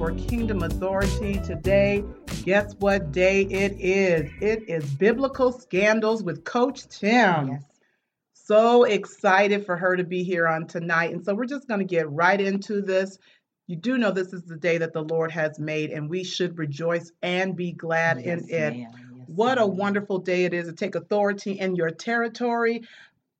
For Kingdom Authority today. Guess what day it is? It is Biblical Scandals with Coach Tim. Yes. So excited for her to be here on tonight. And so we're just going to get right into this. You do know this is the day that the Lord has made, and we should rejoice and be glad yes, in it. Yes, what a wonderful day it is to take authority in your territory.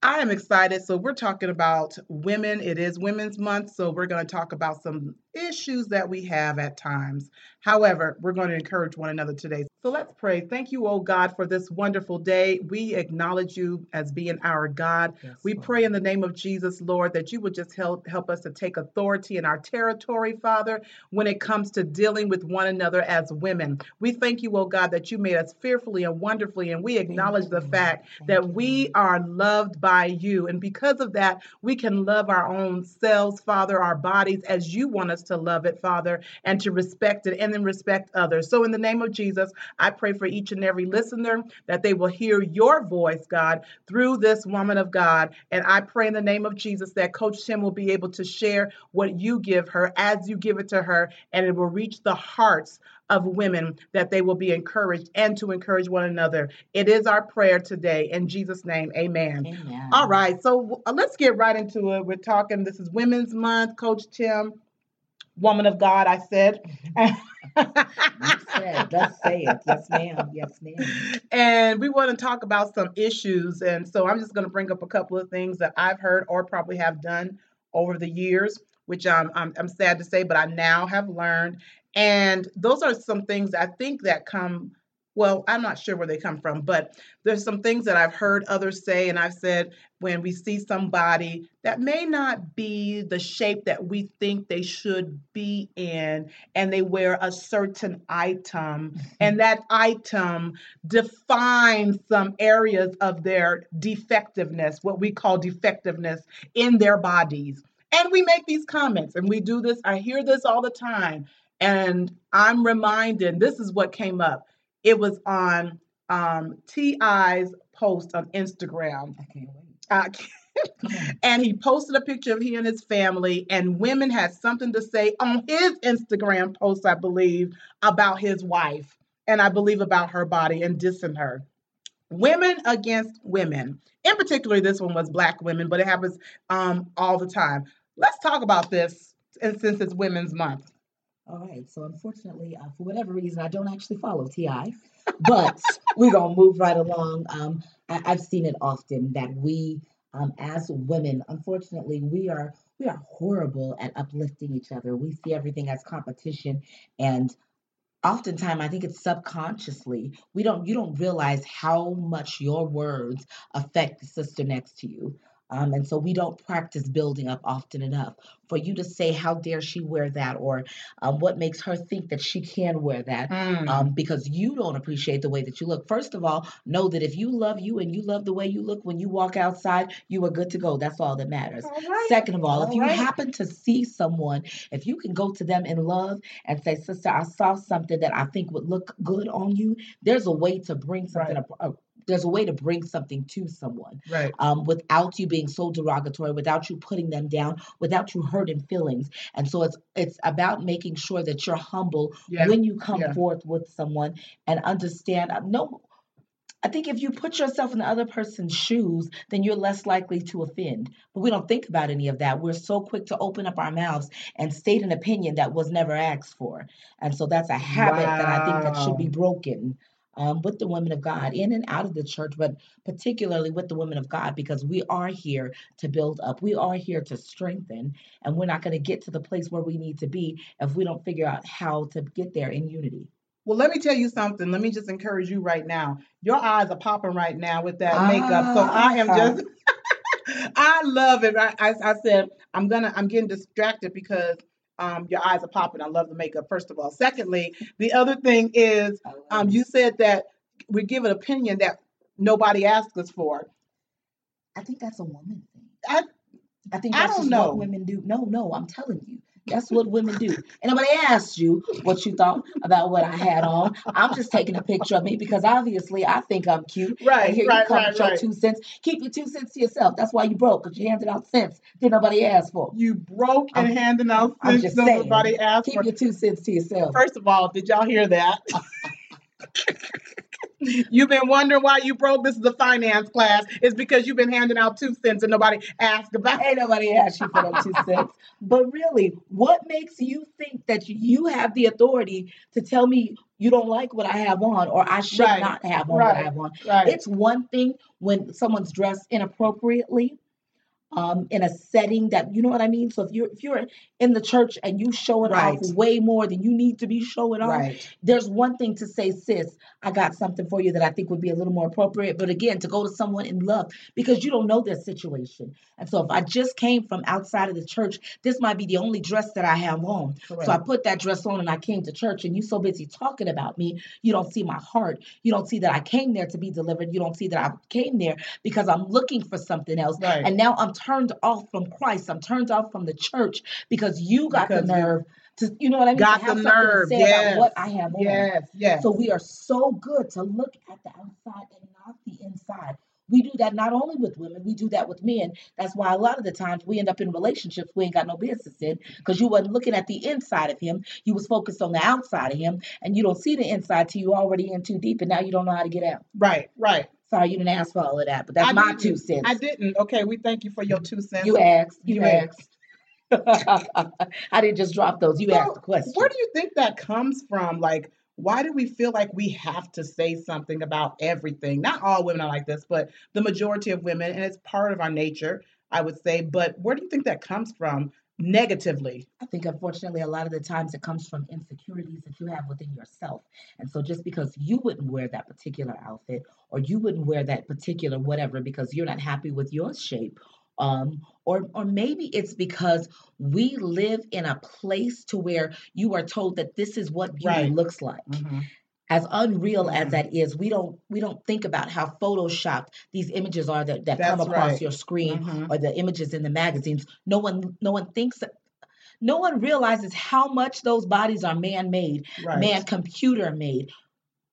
I am excited. So, we're talking about women. It is Women's Month. So, we're going to talk about some issues that we have at times. However, we're going to encourage one another today. So let's pray. Thank you, oh God, for this wonderful day. We acknowledge you as being our God. Yes, we Lord. pray in the name of Jesus, Lord, that you would just help help us to take authority in our territory, Father, when it comes to dealing with one another as women. We thank you, oh God, that you made us fearfully and wonderfully, and we acknowledge the fact that we are loved by you. And because of that, we can love our own selves, Father, our bodies as you want us to love it, Father, and to respect it and then respect others. So in the name of Jesus, I pray for each and every listener that they will hear your voice, God, through this woman of God. And I pray in the name of Jesus that Coach Tim will be able to share what you give her as you give it to her, and it will reach the hearts of women that they will be encouraged and to encourage one another. It is our prayer today. In Jesus' name, amen. amen. All right, so uh, let's get right into it. We're talking, this is Women's Month. Coach Tim, woman of God, I said. Said, let's say it. Yes, ma'am. Yes, ma'am. And we want to talk about some issues. And so I'm just going to bring up a couple of things that I've heard or probably have done over the years, which I'm, I'm, I'm sad to say, but I now have learned. And those are some things I think that come well, I'm not sure where they come from, but there's some things that I've heard others say, and I've said when we see somebody that may not be the shape that we think they should be in, and they wear a certain item, and mm-hmm. that item defines some areas of their defectiveness, what we call defectiveness in their bodies. And we make these comments, and we do this, I hear this all the time. And I'm reminded this is what came up it was on um, T.I.'s post on Instagram. I can't wait. Uh, and he posted a picture of he and his family, and women had something to say on his Instagram post, I believe, about his wife, and I believe about her body and dissing her. Women against women. In particular, this one was black women, but it happens um, all the time. Let's talk about this, and since it's Women's Month. All right. So unfortunately, uh, for whatever reason, I don't actually follow TI, but we're gonna move right along. Um, I, have seen it often that we, um, as women, unfortunately, we are we are horrible at uplifting each other. We see everything as competition, and oftentimes I think it's subconsciously we don't you don't realize how much your words affect the sister next to you. Um, and so we don't practice building up often enough for you to say, How dare she wear that? or um, what makes her think that she can wear that? Mm. Um, because you don't appreciate the way that you look. First of all, know that if you love you and you love the way you look when you walk outside, you are good to go. That's all that matters. All Second of all, all if you right. happen to see someone, if you can go to them in love and say, Sister, I saw something that I think would look good on you, there's a way to bring something right. up there's a way to bring something to someone Right. um, without you being so derogatory, without you putting them down, without you hurting feelings. And so it's it's about making sure that you're humble Yeah. when you come Yeah. forth with someone and understand. uh, No, I think if you put yourself in the other person's shoes, then you're less likely to offend. But we don't think about any of that. We're so quick to open up our mouths and state an opinion that was never asked for. And so that's a habit that I think that should be broken um, with the women of God in and out of the church, but particularly with the women of God, because we are here to build up. We are here to strengthen, and we're not going to get to the place where we need to be if we don't figure out how to get there in unity. Well, let me tell you something. Let me just encourage you right now. Your eyes are popping right now with that makeup. So I am Ah. just, I love it. I, I, I said, I'm gonna, I'm getting distracted because um, your eyes are popping. I love the makeup, first of all. Secondly, the other thing is, um, you said that we give an opinion that nobody asked us for. I think that's a woman thing. I, I think I that's don't just know. what women do. No, no, I'm telling you. That's what women do. And nobody asked you what you thought about what I had on. I'm just taking a picture of me because obviously I think I'm cute. right, and here right, you come right, with your right. two cents. Keep your two cents to yourself. That's why you broke, because you handed out cents. Did nobody ask for. You broke and I'm- handing out cents just that saying. nobody asked Keep for. Keep your two cents to yourself. First of all, did y'all hear that? you've been wondering why you broke. This is a finance class. It's because you've been handing out two cents and nobody asked about it. Ain't nobody asked you for them two cents. But really, what makes you think that you have the authority to tell me you don't like what I have on or I should Right, not have on what I have on? Right. It's one thing when someone's dressed inappropriately. Um, in a setting that you know what I mean. So if you're if you're in the church and you showing Right. off way more than you need to be showing off, right. there's one thing to say, sis, I got something for you that I think would be a little more appropriate. But again, to go to someone in love because you don't know their situation. And so if I just came from outside of the church, this might be the only dress that I have on. So I put that dress on and I came to church, and you so busy talking about me, you don't see my heart. You don't see that I came there to be delivered. You don't see that I came there because I'm looking for something else. Right. And now I'm turned off from Christ. I'm turned off from the church because you got Because the nerve to, you know what I mean? got to have the nerve, To say yes. what I have on. Yes. Yes. So we are so good to look at the outside and not the inside. We do that not only with women, we do that with men. That's why a lot of the times we end up in relationships we ain't got no business in because you wasn't looking at the inside of him. You was focused on the outside of him, and you don't see the inside till you already in too deep, and now you don't know how to get out. right. Right. Sorry, you didn't ask for all of that, but that's I my two cents. I didn't. Okay. We thank you for your two cents. You asked. You, You asked. I didn't just drop those. You So, asked the question. Where do you think that comes from? Like, why do we feel like we have to say something about everything? Not all women are like this, but the majority of women, and it's part of our nature, I would say. But where do you think that comes from negatively? I think unfortunately a lot of the times it comes from insecurities that you have within yourself. And so just because you wouldn't wear that particular outfit or you wouldn't wear that particular whatever because you're not happy with your shape um or or maybe it's because we live in a place to where you are told that this is what beauty Right. looks like as unreal as that is we don't we don't think about how photoshopped these images are that, that come across right. your screen Mhm. or the images in the magazines no one no one thinks no one realizes how much those bodies are man-made Right. man computer made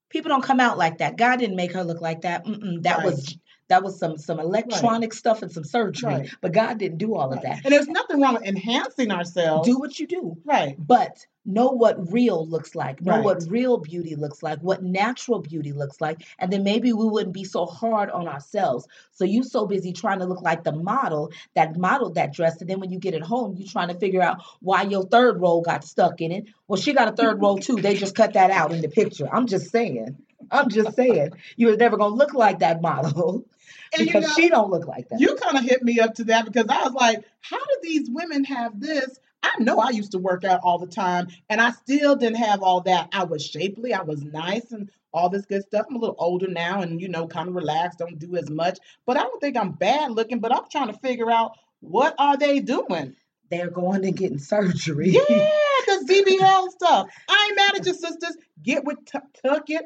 people don't come out like that god didn't make her look like that Mm-mm, that was that was some some electronic stuff and some surgery Right. but god didn't do all of that. And there's nothing wrong with enhancing ourselves. do what you do. Right. but know what real looks like. Know what real beauty looks like. What natural beauty looks like. And then maybe we wouldn't be so hard on ourselves. So you so busy trying to look like the model that modeled that dress and then when you get it home you trying to figure out why your third roll got stuck in it. Well she got a third roll too. They just cut that out in the picture. I'm just saying i'm just saying you was never gonna look like that model And you because know, she don't look like that You kind of hit me up to that because I was like, how do these women have this? I know I used to work out all the time and I still didn't have all that. I was shapely, I was nice and all this good stuff. I'm a little older now and, you know, kind of relaxed, don't do as much. But I don't think I'm bad looking, but I'm trying to figure out what are they doing? they're going and getting surgery Yeah, the BBL stuff. I ain't mad at your sisters. Get with t- tuck it.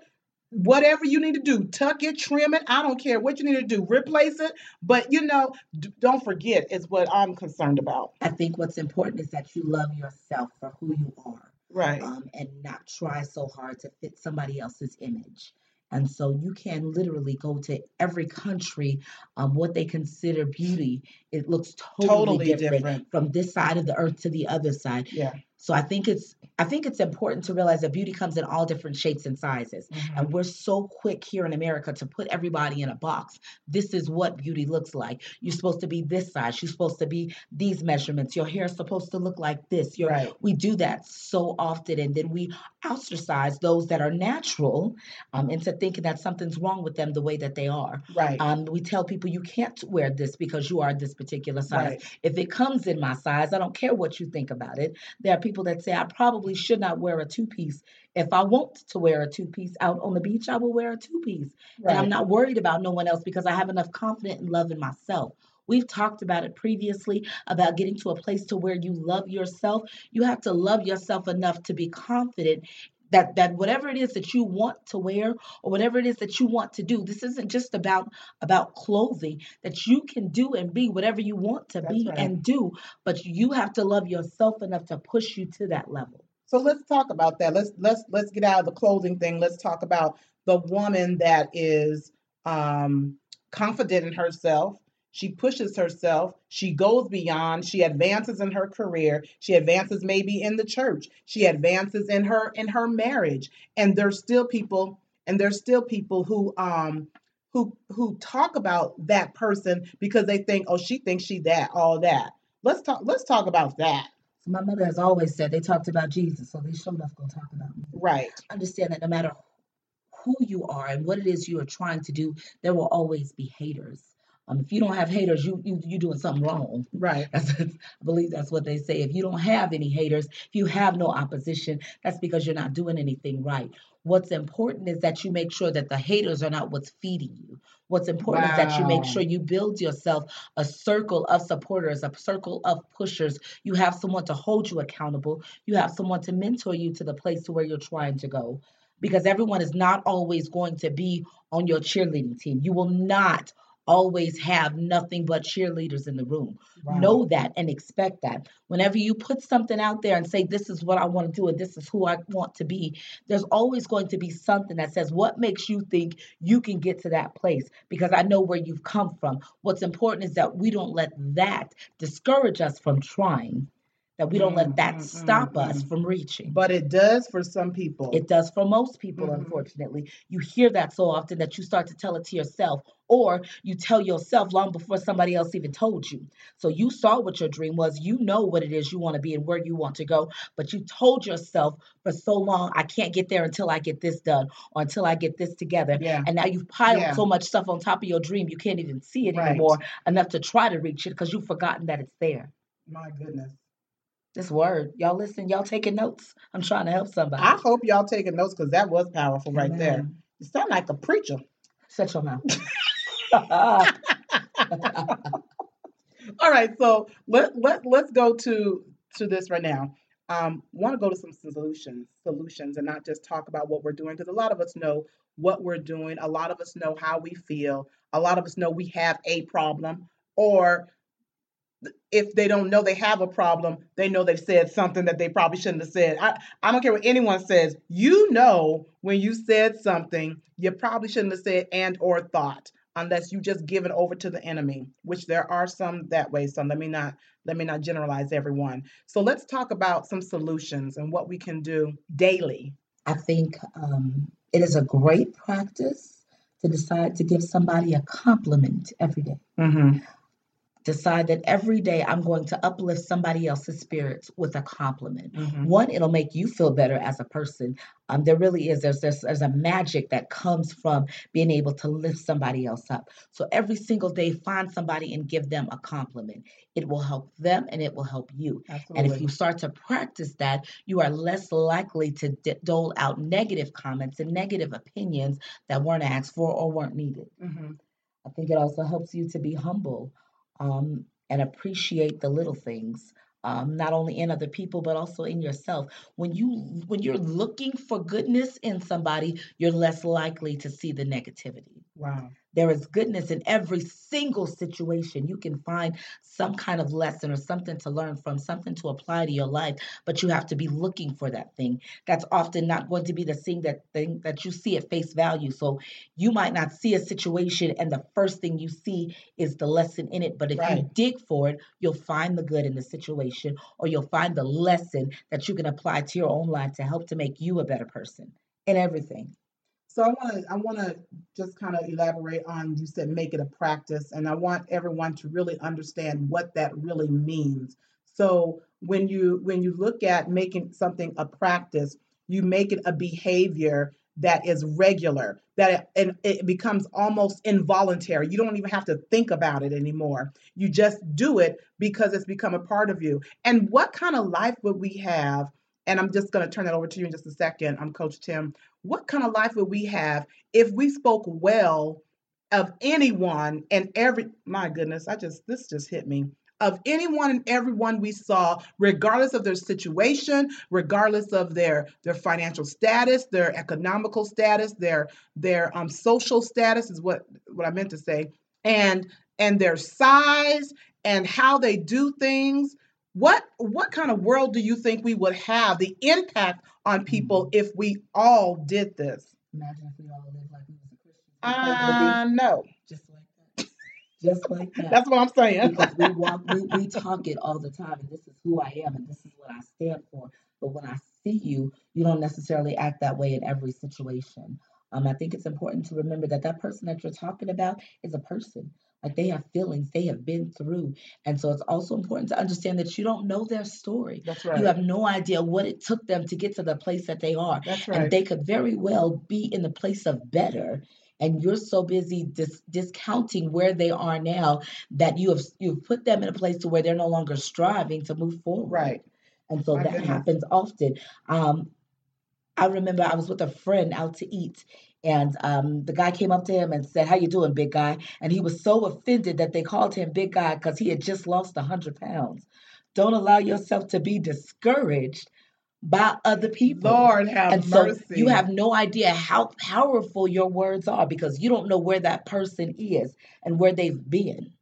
Whatever you need to do, tuck it, trim it. I don't care what you need to do. Replace it. But you know, d- don't forget is what I'm concerned about. I think what's important is that you love yourself for who you are Right. um, and not try so hard to fit somebody else's image. And so you can literally go to every country, um, what they consider beauty, it looks totally, Totally different, different. from this side of the earth to the other side. Yeah. So I think it's I think it's important to realize that beauty comes in all different shapes and sizes. Mm-hmm. And we're so quick here in America to put everybody in a box. This is what beauty looks like. You're supposed to be this size. You're supposed to be these measurements. Your hair is supposed to look like this. Your, Right. We do that so often. And then we ostracize those that are natural um, into thinking that something's wrong with them the way that they are. Right. Um, we tell people you can't wear this because you are this particular size. Right. If it comes in my size, I don't care what you think about it. There are people that say I probably should not wear a two piece. If I want to wear a two piece out on the beach, I will wear a two piece. And I'm not worried about no one else because I have enough confidence and love in myself. We've talked about it previously about getting to a place to where you love yourself. You have to love yourself enough to be confident that that whatever it is that you want to wear or whatever it is that you want to do this isn't just about about clothing that you can do and be whatever you want to That's be right. and do but you have to love yourself enough to push you to that level So let's talk about that. Let's let's let's get out of the clothing thing. Let's talk about the woman that is um, confident in herself. She pushes herself. She goes beyond. She advances in her career. She advances maybe in the church. She advances in her in her marriage. And there's still people. And there's still people who um who who talk about that person because they think, oh, she thinks she that all that. Let's talk. Let's talk about that. so my mother has always said they talked about jesus so they sure enough gonna talk about me Right. understand that no matter who you are and what it is you are trying to do there will always be haters um, if you don't have haters you you you doing something wrong Right. That's, I believe that's what they say. If you don't have any haters, if you have no opposition, that's because you're not doing anything right. What's important is that you make sure that the haters are not what's feeding you. What's important is that you make sure you build yourself a circle of supporters, a circle of pushers. You have someone to hold you accountable. You have someone to mentor you to the place to where you're trying to go. Because everyone is not always going to be on your cheerleading team. You will not always have nothing but cheerleaders in the room. Wow. Know that and expect that. Whenever you put something out there and say, This is what I want to do and this is who I want to be, there's always going to be something that says, What makes you think you can get to that place? Because I know where you've come from. What's important is that we don't let that discourage us from trying, that we don't Mm, let that mm, stop mm, us mm. from reaching. But it does for some people. It does for most people, Mhm. unfortunately. You hear that so often that you start to tell it to yourself, or you tell yourself long before somebody else even told you. So you saw what your dream was, you know what it is you want to be and where you want to go, but you told yourself for so long, I can't get there until I get this done or until I get this together. Yeah. And now you've piled Yeah. so much stuff on top of your dream, you can't even see it Right. anymore enough to try to reach it because you've forgotten that it's there. My goodness. This word, y'all listen, y'all taking notes. I'm trying to help somebody. I hope y'all taking notes because that was powerful right there. Amen. You sound like a preacher. Shut your mouth. All right, so let let let's go to to this right now. Um, want to go to some solutions, solutions, and not just talk about what we're doing because a lot of us know what we're doing. A lot of us know how we feel. A lot of us know we have a problem, or if they don't know they have a problem, they know they've said something that they probably shouldn't have said. I, I don't care what anyone says. You know when you said something you probably shouldn't have said and or thought unless you just give it over to the enemy, which there are some that way. So let me not let me not generalize everyone. So let's talk about some solutions and what we can do daily. I think um, it is a great practice to decide to give somebody a compliment every day. Mm-hmm. Decide that every day I'm going to uplift somebody else's spirits with a compliment. Mm-hmm. One, it'll make you feel better as a person. Um, there really is. There's, there's there's a magic that comes from being able to lift somebody else up. So every single day, find somebody and give them a compliment. It will help them and it will help you. Absolutely. And if you start to practice that, you are less likely to d- dole out negative comments and negative opinions that weren't asked for or weren't needed. mm-hmm. I think it also helps you to be humble um, and appreciate the little things. Um, not only in other people but also in yourself when you when you're looking for goodness in somebody you're less likely to see the negativity Wow. There is goodness in every single situation. You can find some kind of lesson or something to learn from, something to apply to your life, but you have to be looking for that thing. That's often not going to be the thing that thing that you see at face value. So you might not see a situation and the first thing you see is the lesson in it, but if you dig for it, you'll find the good in the situation or you'll find the lesson that you can apply to your own life to help to make you a better person in everything. So I want to I want to just kind of elaborate on you said make it a practice and I want everyone to really understand what that really means. So when you when you look at making something a practice, you make it a behavior that is regular, that it, and it becomes almost involuntary. You don't even have to think about it anymore. You just do it because it's become a part of you. And what kind of life would we have? And I'm just going to turn that over to you in just a second. I'm Coach Tim what kind of life would we have if we spoke well of anyone and every my goodness i just this just hit me of anyone and everyone we saw regardless of their situation regardless of their their financial status their economical status their their um social status is what what i meant to say and and their size and how they do things what what kind of world do you think we would have the impact on people if we all did this Imagine if we all lived like we was a Christian. Uh no just like that. Just like that. that's what i'm saying because we walk, we, we talk it all the time, and this is who I am, and this is what I stand for. But when I see you, you don't necessarily act that way in every situation. Um, I think it's important to remember that that person that you're talking about is a person. Like they have feelings, they have been through, and so it's also important to understand that you don't know their story. that's right. You have no idea what it took them to get to the place that they are. That's right. and they could very well be in the place of better. And you're so busy dis- discounting where they are now that you have you've put them in a place to where they're no longer striving to move forward. Right. And so My that goodness. happens often. Um i remember i was with a friend out to eat and um, the guy came up to him and said how you doing big guy? And he was so offended that they called him big guy because he had just lost 100 pounds. Don't allow yourself to be discouraged by other people. Lord have and so mercy. you have no idea how powerful your words are because you don't know where that person is and where they've been.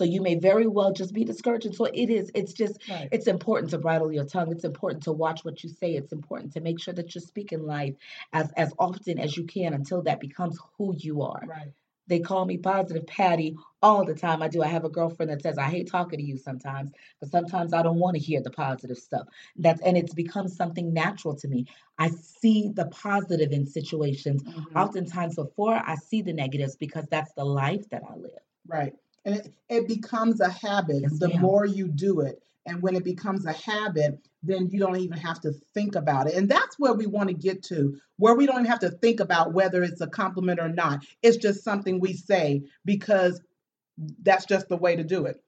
So you may very well just be discouraged. And so it is, it's just, right. it's important to bridle your tongue. It's important to watch what you say. It's important to make sure that you're speaking life as, as often as you can until that becomes who you are. right They call me positive Patty all the time. I do. I have a girlfriend that says I hate talking to you sometimes, but sometimes I don't want to hear the positive stuff. That's and it's become something natural to me. I see the positive in situations Mhm. oftentimes before I see the negatives because that's the life that I live. Right. And it, it becomes a habit Yes, the ma'am. more you do it. And when it becomes a habit, then you don't even have to think about it. And that's where we want to get to, where we don't even have to think about whether it's a compliment or not. It's just something we say because that's just the way to do it.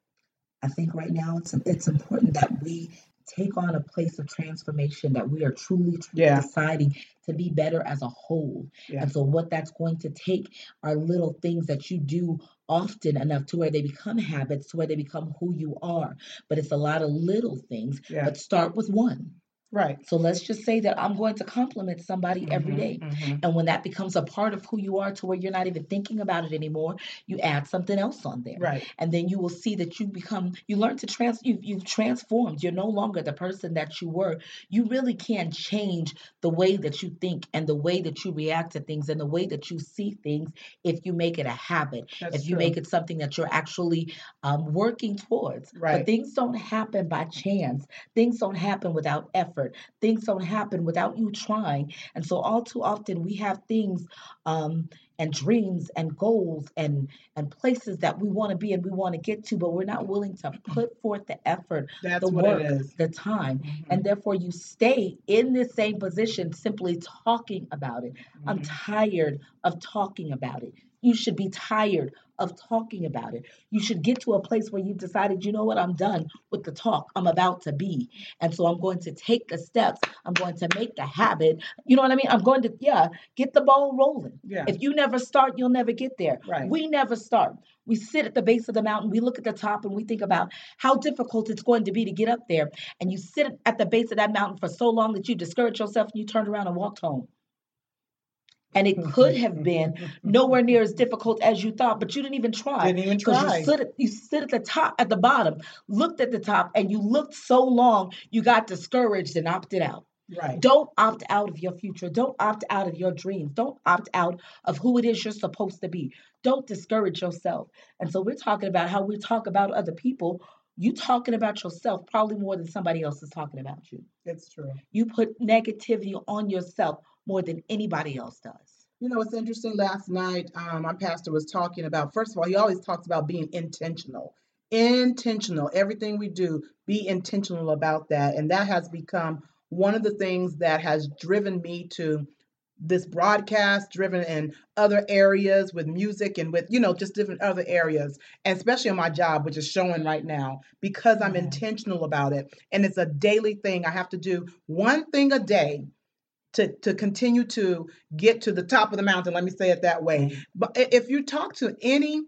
I think right now it's it's important that we take on a place of transformation that we are truly, truly Yeah. deciding to be better as a whole. Yeah. And so what that's going to take are little things that you do often enough to where they become habits, to where they become who you are. But it's a lot of little things. Yeah. But start with one. Right. So let's just say that I'm going to compliment somebody every Mhm, day. mhm. And when that becomes a part of who you are to where you're not even thinking about it anymore, you add something else on there Right. and then you will see that you become you learn to trans you've, you've transformed you're no longer the person that you were you really can change the way that you think and the way that you react to things and the way that you see things if you make it a habit That's if you true. make it something that you're actually um, working towards Right. but things don't happen by chance things don't happen without effort things don't happen without you trying. And so all too often we have things um, and dreams and goals and and places that we want to be and we want to get to but we're not willing to put forth the effort That's the work the time. Mhm, and therefore you stay in this same position simply talking about it. I'm mhm. tired of talking about it. You should be tired of talking about it you should get to a place where you've decided you know what i'm done with the talk i'm about to be and so i'm going to take the steps i'm going to make the habit you know what i mean i'm going to yeah get the ball rolling Yeah. if you never start, you'll never get there. Right. We never start. We sit at the base of the mountain, we look at the top, and we think about how difficult it's going to be to get up there. And you sit at the base of that mountain for so long that you discourage yourself and you turn around and walked home. And it could have been nowhere near as difficult as you thought, but you didn't even try. Didn't even Because try. you sit at you sit at the top at the bottom, looked at the top, and you looked so long you got discouraged and opted out. Right. Don't opt out of your future. Don't opt out of your dreams. Don't opt out of who it is you're supposed to be. Don't discourage yourself. And so we're talking about how we talk about other people. You talking about yourself probably more than somebody else is talking about you. It's true. You put negativity on yourself more than anybody else does. You know, it's interesting. Last night, um, our pastor was talking about, first of all, he always talks about being intentional. Intentional. Everything we do, be intentional about that. And that has become one of the things that has driven me to this broadcast, driven in other areas with music and with, you know, just different other areas, and especially on my job, which is showing right now, because I'm Yeah. intentional about it. And it's a daily thing. I have to do one thing a day to to continue to get to the top of the mountain let me say it that way. But if you talk to any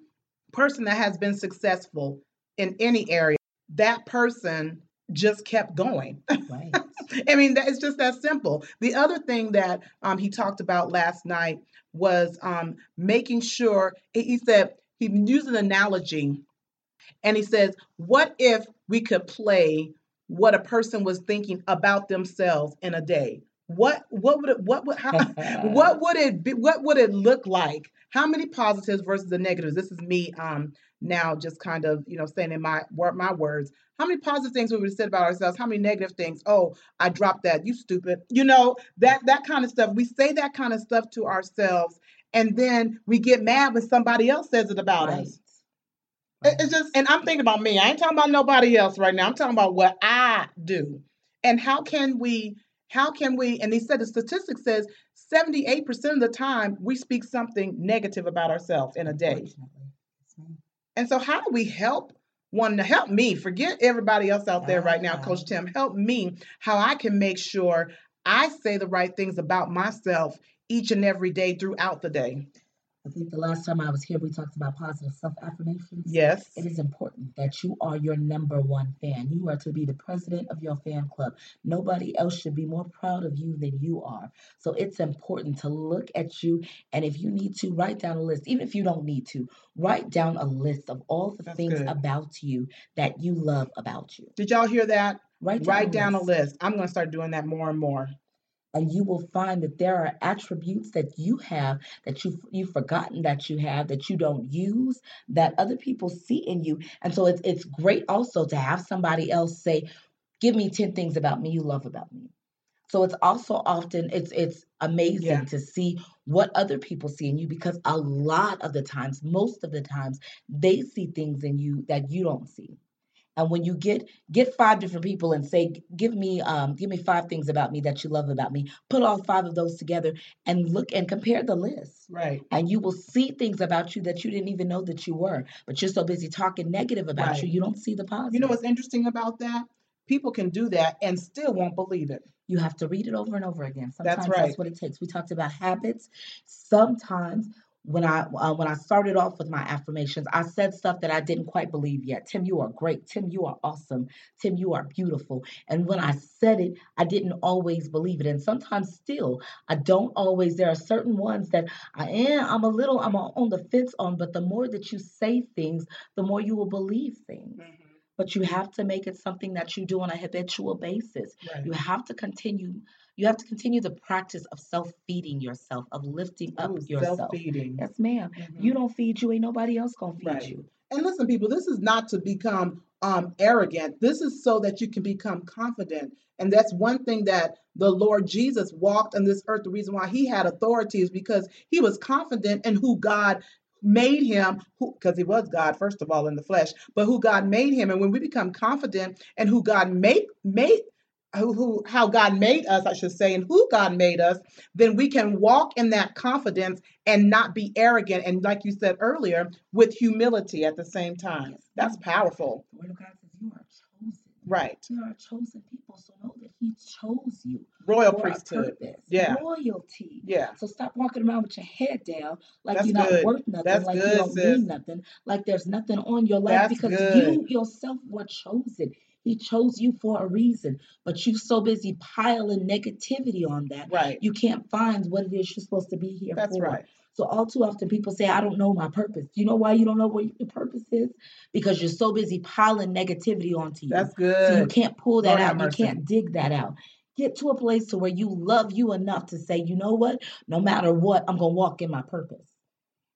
person that has been successful in any area that person just kept going. Right. i mean that, it's just that simple. The other thing that um, he talked about last night was um, making sure he said he used an analogy and he says what if we could play what a person was thinking about themselves in a day what what would it what would how, what would it be what would it look like? How many positives versus the negatives? This is me um now just kind of you know saying in my wor- my words. How many positive things we would have said about ourselves? How many negative things? Oh i dropped that. You stupid. You know that that kind of stuff. We say that kind of stuff to ourselves and then we get mad when somebody else says it about Right. us it- It's just, and I'm thinking about me. I ain't talking about nobody else right now. I'm talking about what I do. And how can we, how can we, and he said the statistic says 78% of the time we speak something negative about ourselves in a day. Unfortunately. Yes, ma'am. And so how do we help one to help me? Forget everybody else out there right now, Ah. Coach Tim. Help me how I can make sure I say the right things about myself each and every day throughout the day. I think the last time I was here, we talked about positive self affirmations. Yes. It is important that you are your number one fan. You are to be the president of your fan club. Nobody else should be more proud of you than you are. So it's important to look at you. And if you need to, write down a list. Even if you don't need to, write down a list of all the That's things good. about you that you love about you. Did y'all hear that? Write down, Write down a list. I'm going to start doing that more and more. And you will find that there are attributes that you have that you you've forgotten that you have that you don't use that other people see in you. And so it's it's great also to have somebody else say give me 10 things about me you love about me. So it's also often it's it's amazing Yeah. to see what other people see in you because a lot of the times most of the times they see things in you that you don't see and when you get get five different people and say give me um give me five things about me that you love about me put all five of those together and look and compare the list Right. and you will see things about you that you didn't even know that you were but you're so busy talking negative about you Right. you don't see the positive You know what's interesting about that? People can do that and still won't believe it. you have to read it over and over again sometimes That's that's, what it takes we talked about habits sometimes when I uh, when I started off with my affirmations, I said stuff that I didn't quite believe yet. Tim, you are great. Tim, you are awesome. Tim, you are beautiful. And when I said it, I didn't always believe it. And sometimes still, I don't always. There are certain ones that I am. I'm a little. I'm on the fence on. But the more that you say things, the more you will believe things. But you have to make it something that you do on a habitual basis. Right. You have to continue. You have to continue the practice of self-feeding yourself, of lifting up Ooh, yourself. self-feeding. Yes, ma'am. Mhm. You don't feed you, ain't nobody else gonna feed Right. you. And listen, people, this is not to become um, arrogant. This is so that you can become confident. And that's one thing that the Lord Jesus walked on this earth. The reason why he had authority is because he was confident in who God made him, because he was God, first of all, in the flesh, but who God made him. And when we become confident in who God made, made who, who how God made us, I should say, and who God made us, then we can walk in that confidence and not be arrogant. And like you said earlier, with humility at the same time. That's powerful. The word of God says you are chosen. Right. You are a chosen people, so know that He chose you Royal for priesthood. Yeah. Loyalty. Yeah. So stop walking around with your head down like That's you're not good. worth nothing, That's like good, you don't sis. mean nothing, like there's nothing on your life That's because good. you yourself were chosen. He chose you for a reason, but you're so busy piling negativity on that. Right. You can't find what it is you're supposed to be here That's for. right. So all too often people say, I don't know my purpose. You know why you don't know what your purpose is? Because you're so busy piling negativity onto you. That's so you can't pull that Lord out. You can't dig that out. Get to a place to where you love you enough to say, you know what? No matter what, I'm gonna walk in my purpose.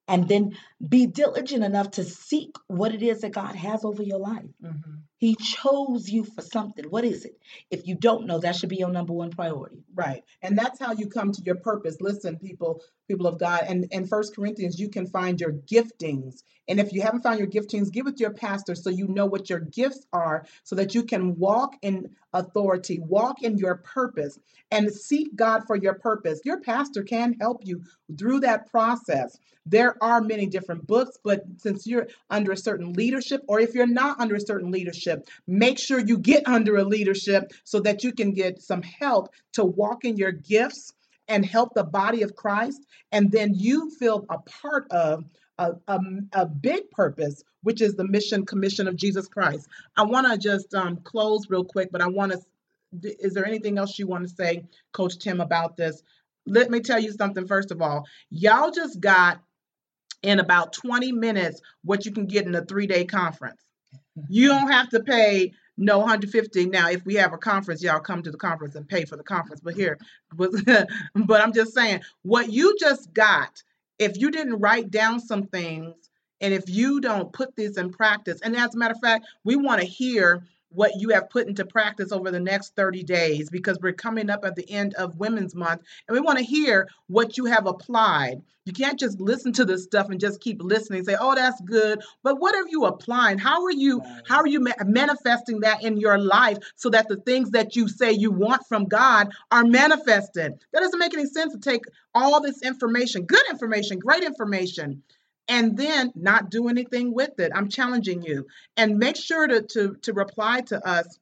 And then be diligent enough to seek what it is that God has over your life. Mhm. He chose you for something. What is it? If you don't know, that should be your number one priority. Right. And that's how you come to your purpose. Listen, people, people of God. And in First Corinthians, you can find your giftings. And if you haven't found your giftings, give it to your pastor so you know what your gifts are, so that you can walk in authority, walk in your purpose, and seek God for your purpose. Your pastor can help you through that process. There are many different books, but since you're under a certain leadership, or if you're not under a certain leadership, make sure you get under a leadership so that you can get some help to walk in your gifts and help the body of Christ. And then you feel a part of a, a, a big purpose, which is the mission commission of Jesus Christ. I want to just um, close real quick, but I want to. Is there anything else you want to say, Coach Tim, about this? Let me tell you something first of all. Y'all just got in about 20 minutes what you can get in a three day conference. You don't have to pay no 150 now if we have a conference y'all come to the conference and pay for the conference. But here but, but i'm just saying what you just got if you didn't write down some things and if you don't put this in practice and as a matter of fact we want to hear what you have put into practice over the next 30 days because we're coming up at the end of women's month and we want to hear what you have applied. You can't just listen to this stuff and just keep listening say oh that's good but what are you applying? How are you how are you ma- manifesting that in your life so that the things that you say you want from god are manifested? That doesn't make any sense to take all this information good information great information and then not do anything with it i'm challenging you and make sure to to, to reply to us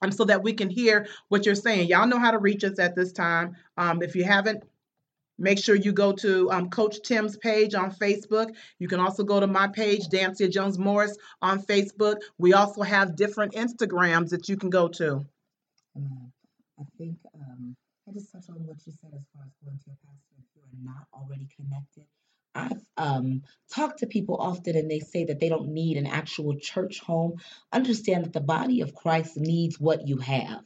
um, so that we can hear what you're saying y'all know how to reach us at this time um, if you haven't Make sure you go to um, Coach Tim's page on Facebook. You can also go to my page, Dansiea Jones Morris, on Facebook. We also have different Instagrams that you can go to. Um, I think um, I just touch on what you said as far as going to your pastor if you are not already connected. I've um, talked to people often and they say that they don't need an actual church home. Understand that the body of Christ needs what you have.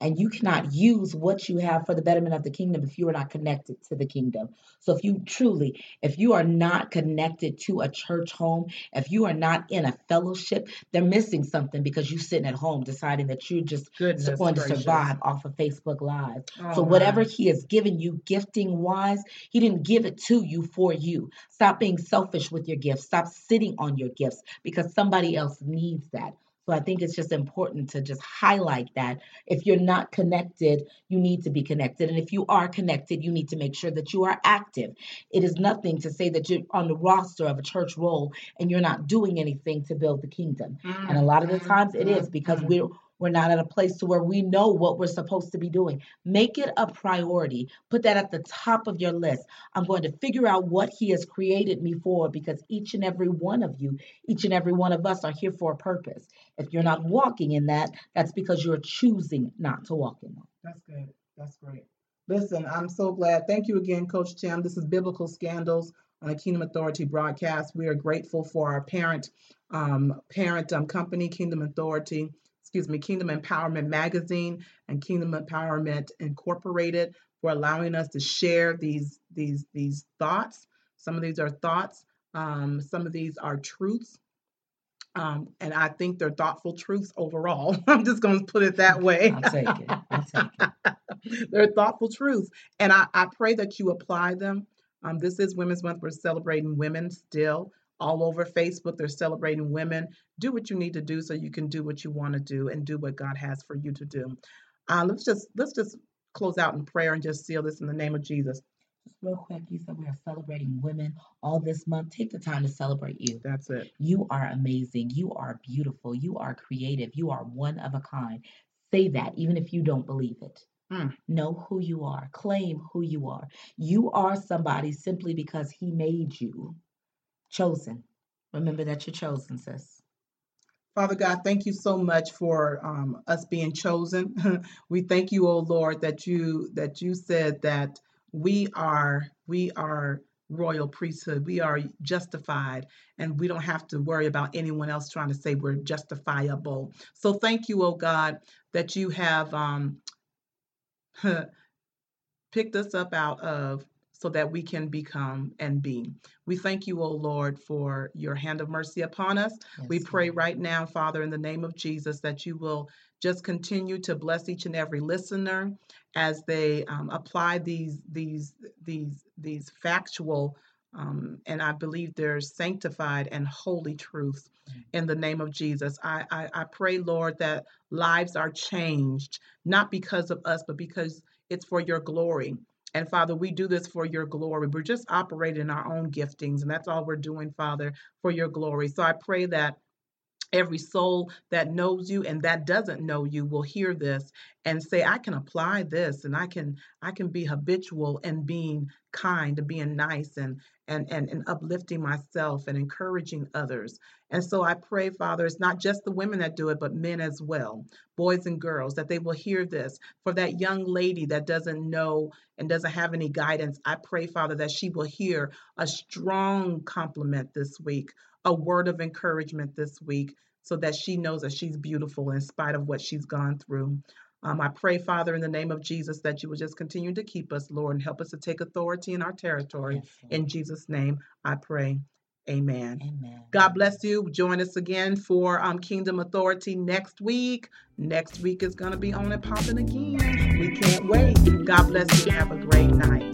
And you cannot use what you have for the betterment of the kingdom if you are not connected to the kingdom. So, if you truly, if you are not connected to a church home, if you are not in a fellowship, they're missing something because you're sitting at home deciding that you're just Goodness going to survive off of Facebook Live. Oh, so whatever he has given you gifting wise, he didn't give it to you for you. Stop being selfish with your gifts. Stop sitting on your gifts because somebody else needs that. So I think it's just important to just highlight that if you're not connected, you need to be connected. And if you are connected, you need to make sure that you are active. It is nothing to say that you're on the roster of a church role and you're not doing anything to build the kingdom. And a lot of the times it is because mm. we're we're not at a place to where we know what we're supposed to be doing. Make it a priority. Put that at the top of your list. I'm going to figure out what he has created me for because each and every one of you, each and every one of us are here for a purpose. If you're not walking in that, that's because you're choosing not to walk in that. That's good. That's great. Listen, I'm so glad. Thank you again, Coach Tim. This is Biblical Scandals on a Kingdom Authority broadcast. We are grateful for our parent um, parent um, company, Kingdom Authority, excuse me, Kingdom Empowerment Magazine and Kingdom Empowerment Incorporated for allowing us to share these these these thoughts. Some of these are thoughts. Um, some of these are truths. Um, and I think they're thoughtful truths overall. I'm just going to put it that way. I'll take it. I'll take it. They're thoughtful truths. And I, I pray that you apply them. Um, this is Women's Month. We're celebrating women still. All over Facebook, they're celebrating women. Do what you need to do so you can do what you want to do and do what God has for you to do. Uh, let's just let's just close out in prayer and just seal this in the name of Jesus. Just real quick, you said we are celebrating women all this month. Take the time to celebrate you. That's it. You are amazing. You are beautiful. You are creative. You are one of a kind. Say that even if you don't believe it. Mm. Know who you are. Claim who you are. You are somebody simply because he made you chosen. Remember that you're chosen, sis. Father God, thank you so much for um, us being chosen. we thank you, oh Lord, that you that you said that we are we are royal priesthood. We are justified, and we don't have to worry about anyone else trying to say we're justifiable. So thank you, oh God, that you have um, picked us up out of so that we can become and be. We thank you, O Lord, for your hand of mercy upon us. Yes, we pray Lord. right now, Father, in the name of Jesus, that you will just continue to bless each and every listener as they um, apply these these these these factual um, and I believe they're sanctified and holy truths mm. in the name of Jesus. I, I, I pray, Lord, that lives are changed, not because of us, but because it's for your glory. And Father, we do this for your glory. We're just operating in our own giftings, and that's all we're doing, Father, for your glory. So I pray that every soul that knows you and that doesn't know you will hear this and say i can apply this and i can i can be habitual and being kind and being nice and and and, and uplifting myself and encouraging others and so i pray father it's not just the women that do it but men as well boys and girls that they will hear this for that young lady that doesn't know and doesn't have any guidance i pray father that she will hear a strong compliment this week a word of encouragement this week so that she knows that she's beautiful in spite of what she's gone through. Um, I pray, Father, in the name of Jesus, that you will just continue to keep us, Lord, and help us to take authority in our territory. Yes, in Jesus' name, I pray. Amen. Amen. God bless you. Join us again for um, Kingdom Authority next week. Next week is going to be on and popping again. We can't wait. God bless you. Have a great night.